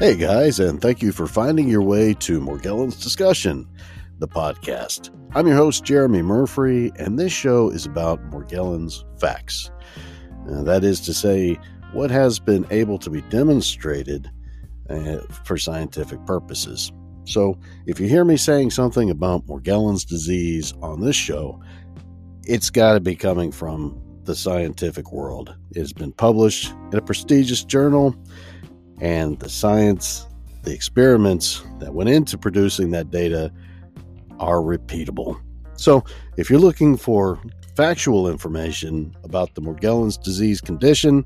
Hey guys, and thank you for finding your way to Morgellons Discussion, the podcast. I'm your host, Jeremy Murphy, and this show is about Morgellons facts. Uh, that is to say, what has been able to be demonstrated uh, for scientific purposes. So, if you hear me saying something about Morgellons disease on this show, it's got to be coming from the scientific world. It has been published in a prestigious journal and the science, the experiments that went into producing that data are repeatable. So, if you're looking for factual information about the Morgellons disease condition,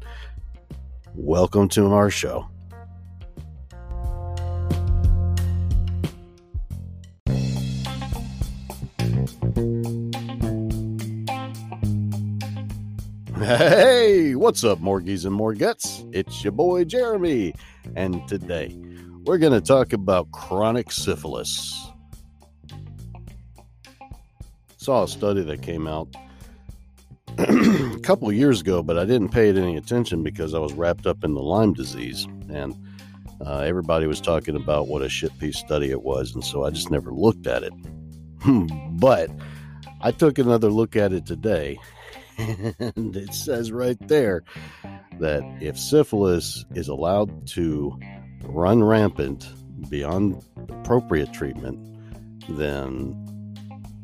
welcome to our show. Hey, what's up, Morgies and Morgets? It's your boy Jeremy, and today we're going to talk about chronic syphilis. Saw a study that came out a couple years ago, but I didn't pay it any attention because I was wrapped up in the Lyme disease, and uh, everybody was talking about what a shit piece study it was, and so I just never looked at it. but I took another look at it today, and it says right there that if syphilis is allowed to run rampant beyond appropriate treatment, then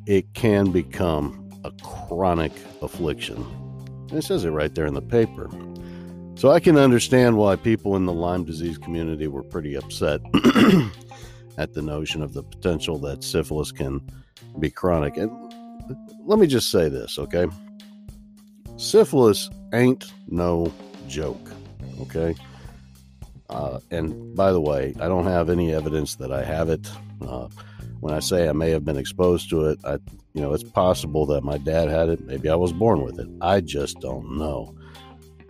it can become a chronic affliction. And it says it right there in the paper. So I can understand why people in the Lyme disease community were pretty upset at the notion of the potential that syphilis can be chronic. And let me just say this, okay? Syphilis ain't no joke. Okay. Uh, and by the way, I don't have any evidence that I have it. Uh, when I say I may have been exposed to it, I, you know, it's possible that my dad had it. Maybe I was born with it. I just don't know.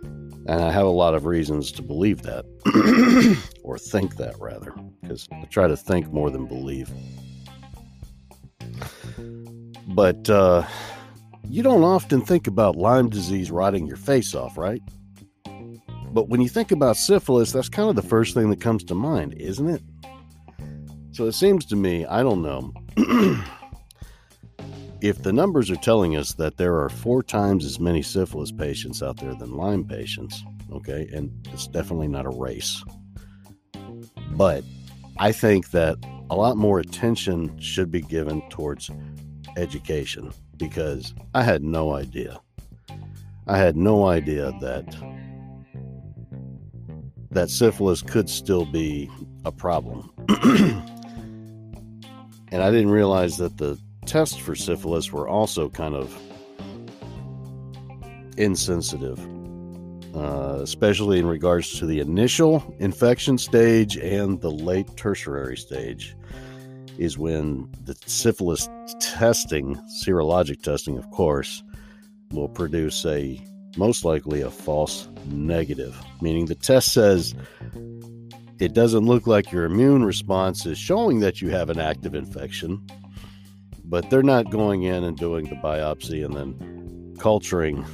And I have a lot of reasons to believe that, or think that rather, because I try to think more than believe. But uh, you don't often think about Lyme disease rotting your face off, right? But when you think about syphilis, that's kind of the first thing that comes to mind, isn't it? So it seems to me, I don't know, if the numbers are telling us that there are four times as many syphilis patients out there than Lyme patients, okay, and it's definitely not a race. But I think that a lot more attention should be given towards education because I had no idea. I had no idea that that syphilis could still be a problem. and I didn't realize that the tests for syphilis were also kind of insensitive, uh, especially in regards to the initial infection stage and the late tertiary stage is when the syphilis testing, serologic testing, of course, will produce a most likely a false negative, meaning the test says it doesn't look like your immune response is showing that you have an active infection, but they're not going in and doing the biopsy and then culturing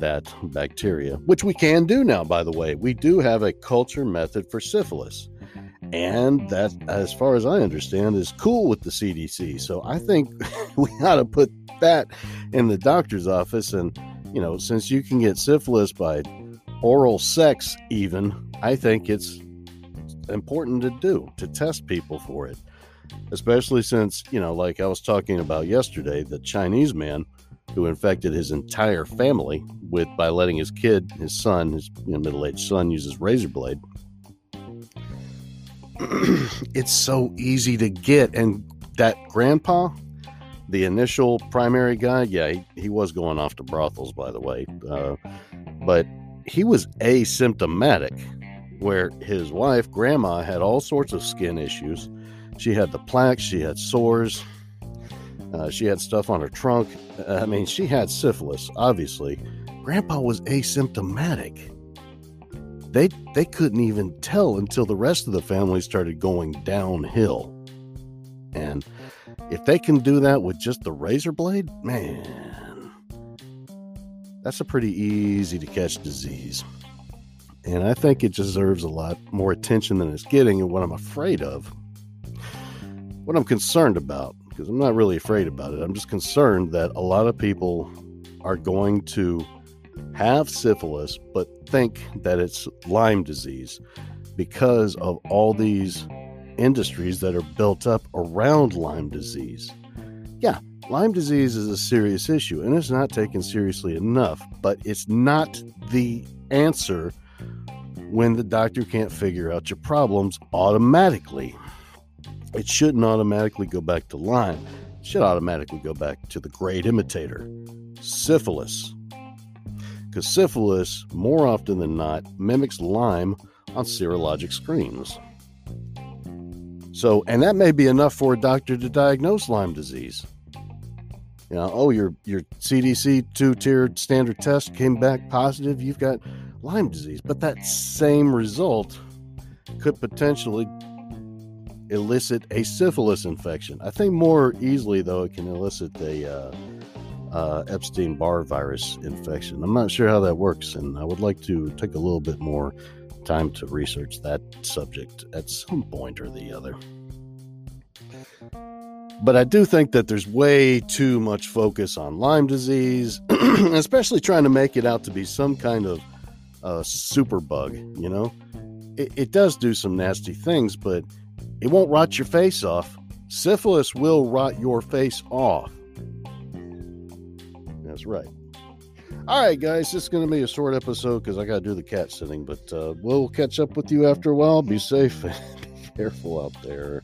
that bacteria, which we can do now, by the way. We do have a culture method for syphilis. And that, as far as I understand, is cool with the CDC. So I think we ought to put that in the doctor's office. And, you know, since you can get syphilis by oral sex, even, I think it's important to do to test people for it. Especially since, you know, like I was talking about yesterday, the Chinese man who infected his entire family with by letting his kid, his son, his you know, middle aged son, use his razor blade it's so easy to get. And that grandpa, the initial primary guy, yeah, he, he was going off to brothels, by the way. Uh, but he was asymptomatic, where his wife, grandma, had all sorts of skin issues. She had the plaques, she had sores, uh, she had stuff on her trunk. I mean, she had syphilis, obviously. Grandpa was asymptomatic they they couldn't even tell until the rest of the family started going downhill. And if they can do that with just the razor blade, man, that's a pretty easy to catch disease. and I think it deserves a lot more attention than it's getting. And what I'm afraid of, what I'm concerned about, because I'm not really afraid about it, I'm just concerned that a lot of people are going to have syphilis but think that it's Lyme disease because of all these industries that are built up around Lyme disease. Yeah, Lyme disease is a serious issue and it's not taken seriously enough, but it's not the answer when the doctor can't figure out your problems automatically. It shouldn't automatically go back to Lyme. It should automatically go back to the great imitator, syphilis. Because syphilis, more often than not, mimics Lyme on serologic screens. So, and that may be enough for a doctor to diagnose Lyme disease. You know, oh, your your CDC two tiered standard test came back positive. You've got Lyme disease, but that same result could potentially elicit a syphilis infection. I think more easily, though, it can elicit a uh, uh, Epstein Barr virus infection. I'm not sure how that works, and I would like to take a little bit more time to research that subject at some point or the other. But I do think that there's way too much focus on Lyme disease, especially trying to make it out to be some kind of super bug. You know, it, it does do some nasty things, but it won't rot your face off. Syphilis will rot your face off. Right. All right, guys, this is going to be a short episode because I got to do the cat sitting, but uh, we'll catch up with you after a while. Be safe and be careful out there.